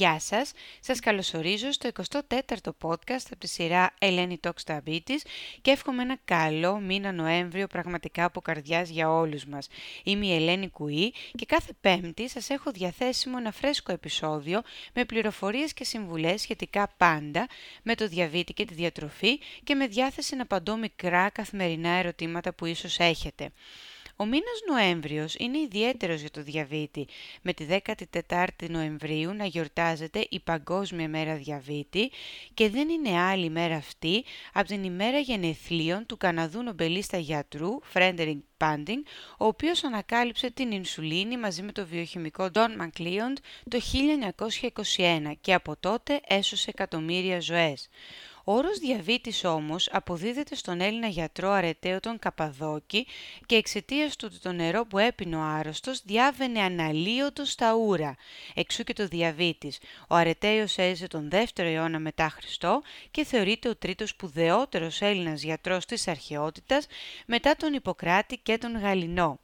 Γεια σας, σας καλωσορίζω στο 24ο podcast από τη σειρά Ελένη Talks Diabetes και εύχομαι ένα καλό μήνα Νοέμβριο πραγματικά από καρδιάς για όλους μας. Είμαι η Ελένη Κουή και κάθε πέμπτη σας έχω διαθέσιμο ένα φρέσκο επεισόδιο με πληροφορίες και συμβουλές σχετικά πάντα με το διαβήτη και τη διατροφή και με διάθεση να απαντώ μικρά καθημερινά ερωτήματα που ίσως έχετε. Ο μήνας Νοέμβριος είναι ιδιαίτερος για το διαβήτη, με τη 14η Νοεμβρίου να γιορτάζεται η Παγκόσμια Μέρα Διαβήτη και δεν είναι άλλη μέρα αυτή από την ημέρα γενεθλίων του Καναδού νομπελίστα γιατρού Φρέντερινγκ Πάντινγκ, ο οποίος ανακάλυψε την ινσουλίνη μαζί με το βιοχημικό Don McLeod το 1921 και από τότε έσωσε εκατομμύρια ζωές. Ο όρος διαβήτης όμως αποδίδεται στον Έλληνα γιατρό αρεταίο τον Καπαδόκη και εξαιτίας του ότι το νερό που έπινε ο άρρωστος διάβαινε αναλύωτος στα ούρα, εξού και το διαβήτης. Ο αρεταίος έζησε τον 2ο αιώνα μετά Χριστό και θεωρείται ο τρίτος σπουδαιότερος Έλληνας γιατρός της αρχαιότητας μετά τον Ιπποκράτη και τον Γαλινό.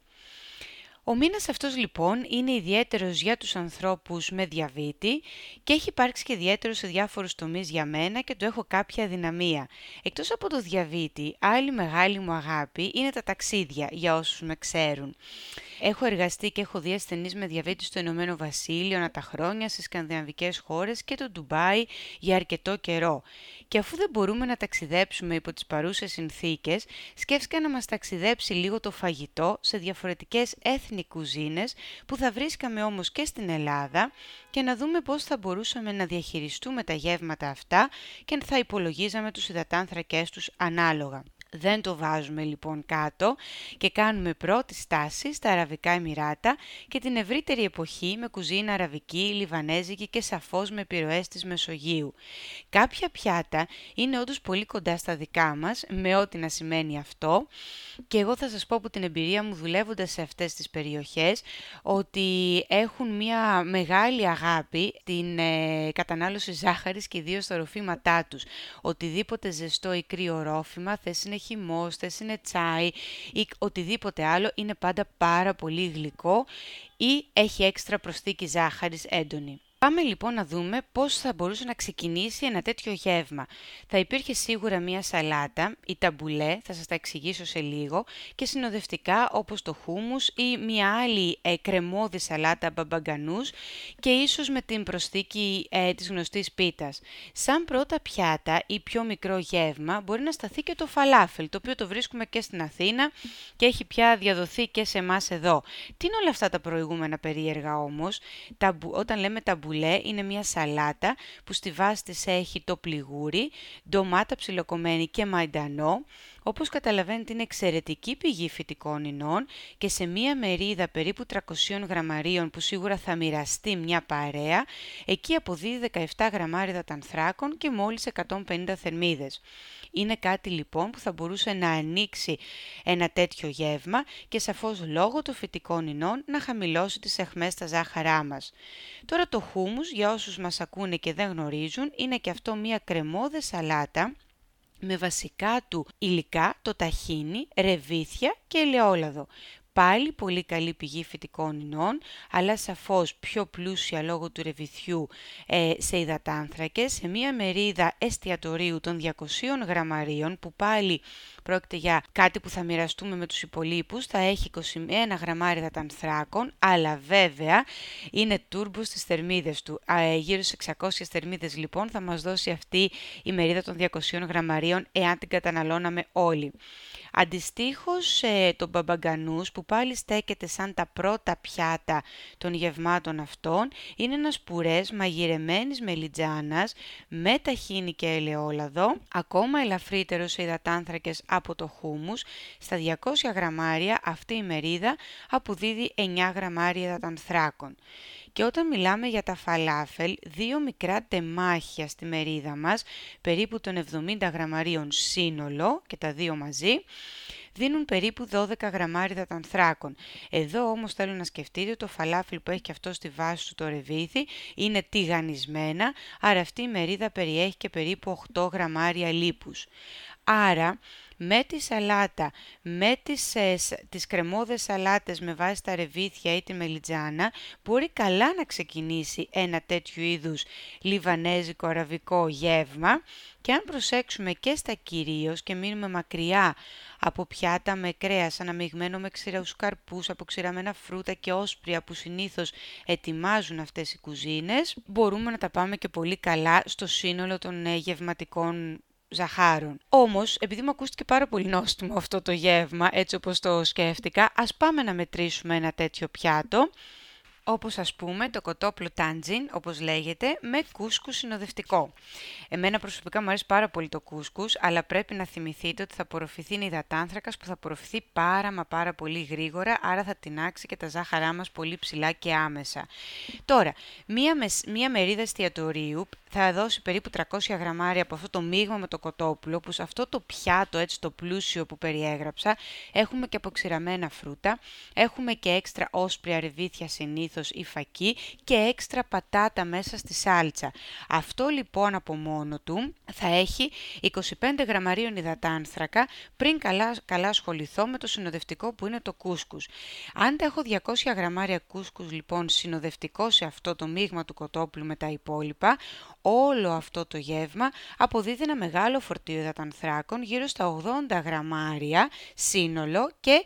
Ο μήνας αυτός λοιπόν είναι ιδιαίτερος για τους ανθρώπους με διαβήτη και έχει υπάρξει και ιδιαίτερο σε διάφορους τομείς για μένα και το έχω κάποια δυναμία. Εκτός από το διαβήτη, άλλη μεγάλη μου αγάπη είναι τα ταξίδια για όσους με ξέρουν. Έχω εργαστεί και έχω δει ασθενείς με διαβήτη στο Ηνωμένο Βασίλειο ανά τα χρόνια, στις σκανδιναβικές χώρες και το Ντουμπάι για αρκετό καιρό. Και αφού δεν μπορούμε να ταξιδέψουμε υπό τις παρούσες συνθήκες, σκέφτηκα να μας ταξιδέψει λίγο το φαγητό σε διαφορετικές έθνη κουζίνες που θα βρίσκαμε όμως και στην Ελλάδα και να δούμε πώς θα μπορούσαμε να διαχειριστούμε τα γεύματα αυτά και θα υπολογίζαμε τους υδατάνθρακές τους ανάλογα. Δεν το βάζουμε λοιπόν κάτω και κάνουμε πρώτη στάση στα Αραβικά Εμμυράτα και την ευρύτερη εποχή με κουζίνα αραβική, λιβανέζικη και σαφώς με επιρροές της Μεσογείου. Κάποια πιάτα είναι όντως πολύ κοντά στα δικά μας, με ό,τι να σημαίνει αυτό και εγώ θα σας πω από την εμπειρία μου δουλεύοντας σε αυτές τις περιοχές ότι έχουν μια μεγάλη αγάπη την ε, κατανάλωση ζάχαρης και ιδίως στα ροφήματά τους. Οτιδήποτε ζεστό ή κρύο ρόφημα, θες είναι χυμός, θες είναι τσάι ή οτιδήποτε άλλο, είναι πάντα πάρα πολύ γλυκό ή έχει έξτρα προσθήκη ζάχαρης έντονη. Πάμε λοιπόν να δούμε πώς θα μπορούσε να ξεκινήσει ένα τέτοιο γεύμα. Θα υπήρχε σίγουρα μία σαλάτα ή ταμπουλέ, θα σας τα εξηγήσω σε λίγο, και συνοδευτικά όπως το χούμους ή μία άλλη ε, κρεμόδη σαλάτα μπαμπαγκανούς και ίσως με την προσθήκη ε, της γνωστής πίτας. Σαν πρώτα πιάτα ή πιο μικρό γεύμα μπορεί να σταθεί και το φαλάφελ, το οποίο το βρίσκουμε και στην Αθήνα και έχει πια διαδοθεί και σε εμάς εδώ. Τι είναι όλα αυτά τα προηγούμενα περίεργα όμως, όταν λέμε ταμπουλέ, ταμπουλέ είναι μια σαλάτα που στη βάση της έχει το πληγούρι, ντομάτα ψιλοκομμένη και μαϊντανό. Όπως καταλαβαίνετε είναι εξαιρετική πηγή φυτικών ινών και σε μία μερίδα περίπου 300 γραμμαρίων που σίγουρα θα μοιραστεί μια παρέα, εκεί αποδίδει 17 γραμμάρια δατανθράκων και μόλις 150 θερμίδες. Είναι κάτι λοιπόν που θα μπορούσε να ανοίξει ένα τέτοιο γεύμα και σαφώς λόγω των φυτικών ινών να χαμηλώσει τις αιχμές στα ζάχαρά μας. Τώρα το χούμους, για όσους μας ακούνε και δεν γνωρίζουν, είναι και αυτό μια κρεμόδες σαλάτα με βασικά του υλικά το ταχίνι, ρεβίθια και ελαιόλαδο. Πάλι πολύ καλή πηγή φυτικών ινών, αλλά σαφώς πιο πλούσια λόγω του ρεβιθιού ε, σε υδατάνθρακες, σε μία μερίδα εστιατορίου των 200 γραμμαρίων, που πάλι πρόκειται για κάτι που θα μοιραστούμε με τους υπολείπους, θα έχει 21 γραμμάρια υδατανθράκων, αλλά βέβαια είναι τούρμπο στις θερμίδες του. Ε, γύρω σε 600 θερμίδες λοιπόν θα μας δώσει αυτή η μερίδα των 200 γραμμαρίων, εάν την καταναλώναμε όλοι. Αντιστοίχως ε, το μπαμπαγκανούς που πάλι στέκεται σαν τα πρώτα πιάτα των γευμάτων αυτών είναι ένας πουρές μαγειρεμένης μελιτζάνας με ταχίνι και ελαιόλαδο, ακόμα ελαφρύτερος σε υδατάνθρακες από το χούμους. Στα 200 γραμμάρια αυτή η μερίδα αποδίδει 9 γραμμάρια υδατανθράκων. Και όταν μιλάμε για τα φαλάφελ, δύο μικρά τεμάχια στη μερίδα μας, περίπου των 70 γραμμαρίων σύνολο και τα δύο μαζί, δίνουν περίπου 12 γραμμάρια ανθράκων. Εδώ όμως θέλω να σκεφτείτε ότι το φαλάφιλ που έχει και αυτό στη βάση του το ρεβίθι είναι τηγανισμένα, άρα αυτή η μερίδα περιέχει και περίπου 8 γραμμάρια λίπους. Άρα με τη σαλάτα, με τις, ε, τις κρεμόδες σαλάτες με βάση τα ρεβίθια ή τη μελιτζάνα, μπορεί καλά να ξεκινήσει ένα τέτοιο είδους λιβανέζικο αραβικό γεύμα και αν προσέξουμε και στα κυρίως και μείνουμε μακριά από πιάτα με κρέας αναμειγμένο με ξηρούς καρπούς, αποξηραμένα φρούτα και όσπρια που συνήθως ετοιμάζουν αυτές οι κουζίνες, μπορούμε να τα πάμε και πολύ καλά στο σύνολο των ε, γευματικών ζαχάρων. Όμως, επειδή μου ακούστηκε πάρα πολύ νόστιμο αυτό το γεύμα, έτσι όπως το σκέφτηκα, ας πάμε να μετρήσουμε ένα τέτοιο πιάτο όπως ας πούμε το κοτόπλο τάντζιν, όπως λέγεται, με κούσκους συνοδευτικό. Εμένα προσωπικά μου αρέσει πάρα πολύ το κούσκους, αλλά πρέπει να θυμηθείτε ότι θα απορροφηθεί υδατάνθρακας που θα απορροφηθεί πάρα μα πάρα πολύ γρήγορα, άρα θα τεινάξει και τα ζάχαρά μας πολύ ψηλά και άμεσα. Τώρα, μία, μία μερίδα εστιατορίου θα δώσει περίπου 300 γραμμάρια από αυτό το μείγμα με το κοτόπουλο, που σε αυτό το πιάτο, έτσι το πλούσιο που περιέγραψα, έχουμε και αποξηραμένα φρούτα, έχουμε και έξτρα όσπρια ρεβίθια συνήθως ή φακή και έξτρα πατάτα μέσα στη σάλτσα. Αυτό λοιπόν από μόνο του θα έχει 25 γραμμαρίων υδατάνθρακα πριν καλά, καλά ασχοληθώ με το συνοδευτικό που είναι το κούσκους. Αν τα έχω 200 γραμμάρια κούσκους λοιπόν συνοδευτικό σε αυτό το μείγμα του κοτόπουλου με τα υπόλοιπα, όλο αυτό το γεύμα αποδίδει ένα μεγάλο φορτίο υδατανθράκων γύρω στα 80 γραμμάρια σύνολο και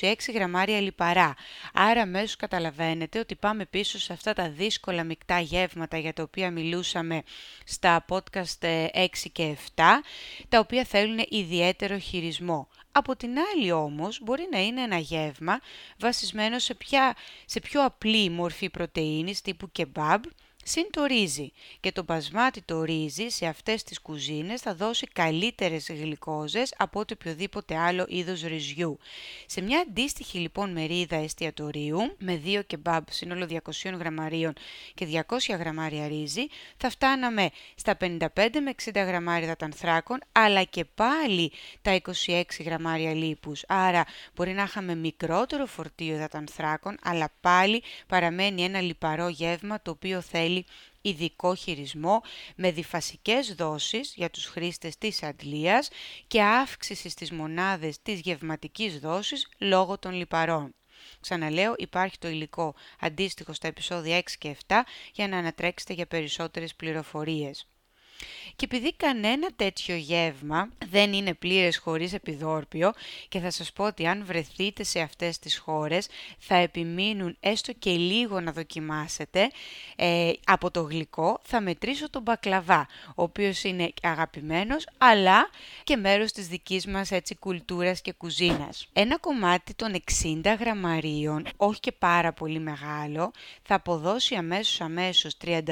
26 γραμμάρια λιπαρά. Άρα μέσω καταλαβαίνετε ότι πάμε πίσω σε αυτά τα δύσκολα μεικτά γεύματα για τα οποία μιλούσαμε στα podcast 6 ε, και 7, τα οποία θέλουν ιδιαίτερο χειρισμό. Από την άλλη όμως μπορεί να είναι ένα γεύμα βασισμένο σε, σε πιο απλή μορφή πρωτεΐνης τύπου κεμπάμπ, Συν το ρύζι και το μπασμάτι το ρύζι σε αυτές τις κουζίνες θα δώσει καλύτερες γλυκόζες από ό,τι οποιοδήποτε άλλο είδος ρυζιού. Σε μια αντίστοιχη λοιπόν μερίδα εστιατορίου με 2 κεμπάμπ σύνολο 200 γραμμαρίων και 200 γραμμάρια ρύζι θα φτάναμε στα 55 με 60 γραμμάρια δατανθράκων αλλά και πάλι τα 26 γραμμάρια λίπους. Άρα μπορεί να είχαμε μικρότερο φορτίο δατανθράκων αλλά πάλι παραμένει ένα λιπαρό γεύμα το οποίο θέλει ειδικό χειρισμό με διφασικές δόσεις για τους χρήστες της αντλίας και αύξηση στις μονάδες της γευματικής δόσης λόγω των λιπαρών. Ξαναλέω, υπάρχει το υλικό αντίστοιχο στα επεισόδια 6 και 7 για να ανατρέξετε για περισσότερες πληροφορίες. Και επειδή κανένα τέτοιο γεύμα δεν είναι πλήρες χωρίς επιδόρπιο και θα σας πω ότι αν βρεθείτε σε αυτές τις χώρες θα επιμείνουν έστω και λίγο να δοκιμάσετε ε, από το γλυκό θα μετρήσω τον μπακλαβά ο οποίος είναι αγαπημένος αλλά και μέρος της δικής μας έτσι κουλτούρας και κουζίνας. Ένα κομμάτι των 60 γραμμαρίων, όχι και πάρα πολύ μεγάλο, θα αποδώσει αμέσως αμέσως 32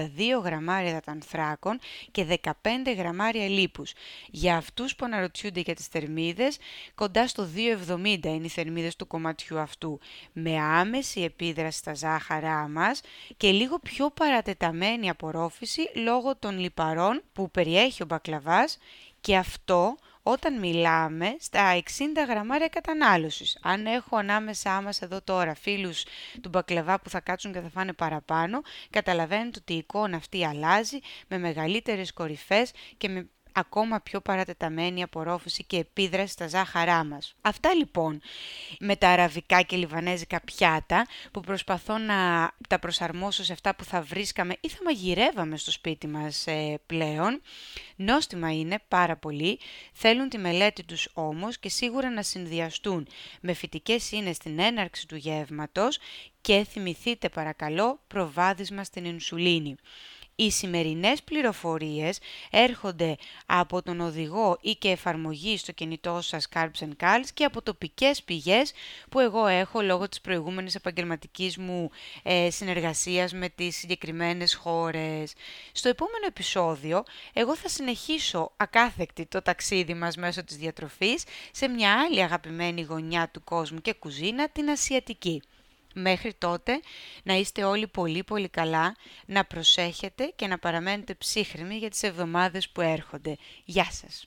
γραμμάρια δατανθράκων και 15 γραμμάρια λίπους. Για αυτούς που αναρωτιούνται για τις θερμίδες, κοντά στο 2,70 είναι οι θερμίδες του κομματιού αυτού, με άμεση επίδραση στα ζάχαρά μας και λίγο πιο παρατεταμένη απορρόφηση λόγω των λιπαρών που περιέχει ο μπακλαβάς και αυτό όταν μιλάμε στα 60 γραμμάρια κατανάλωσης. Αν έχω ανάμεσά μας εδώ τώρα φίλους του μπακλαβά που θα κάτσουν και θα φάνε παραπάνω, καταλαβαίνετε ότι η εικόνα αυτή αλλάζει με μεγαλύτερες κορυφές και με ακόμα πιο παρατεταμένη απορρόφηση και επίδραση στα ζάχαρά μας. Αυτά λοιπόν με τα αραβικά και λιβανέζικα πιάτα που προσπαθώ να τα προσαρμόσω σε αυτά που θα βρίσκαμε ή θα μαγειρεύαμε στο σπίτι μας ε, πλέον. Νόστιμα είναι πάρα πολύ, θέλουν τη μελέτη τους όμως και σίγουρα να συνδυαστούν με φυτικές είναι στην έναρξη του γεύματος και θυμηθείτε παρακαλώ προβάδισμα στην ινσουλίνη. Οι σημερινές πληροφορίες έρχονται από τον οδηγό ή και εφαρμογή στο κινητό σας Carbs Cals και από τοπικές πηγές που εγώ έχω λόγω της προηγούμενης επαγγελματικής μου ε, συνεργασίας με τις συγκεκριμένες χώρες. Στο επόμενο επεισόδιο εγώ θα συνεχίσω ακάθεκτη το ταξίδι μας μέσω της διατροφής σε μια άλλη αγαπημένη γωνιά του κόσμου και κουζίνα, την Ασιατική. Μέχρι τότε να είστε όλοι πολύ πολύ καλά, να προσέχετε και να παραμένετε ψύχρεμοι για τις εβδομάδες που έρχονται. Γεια σας!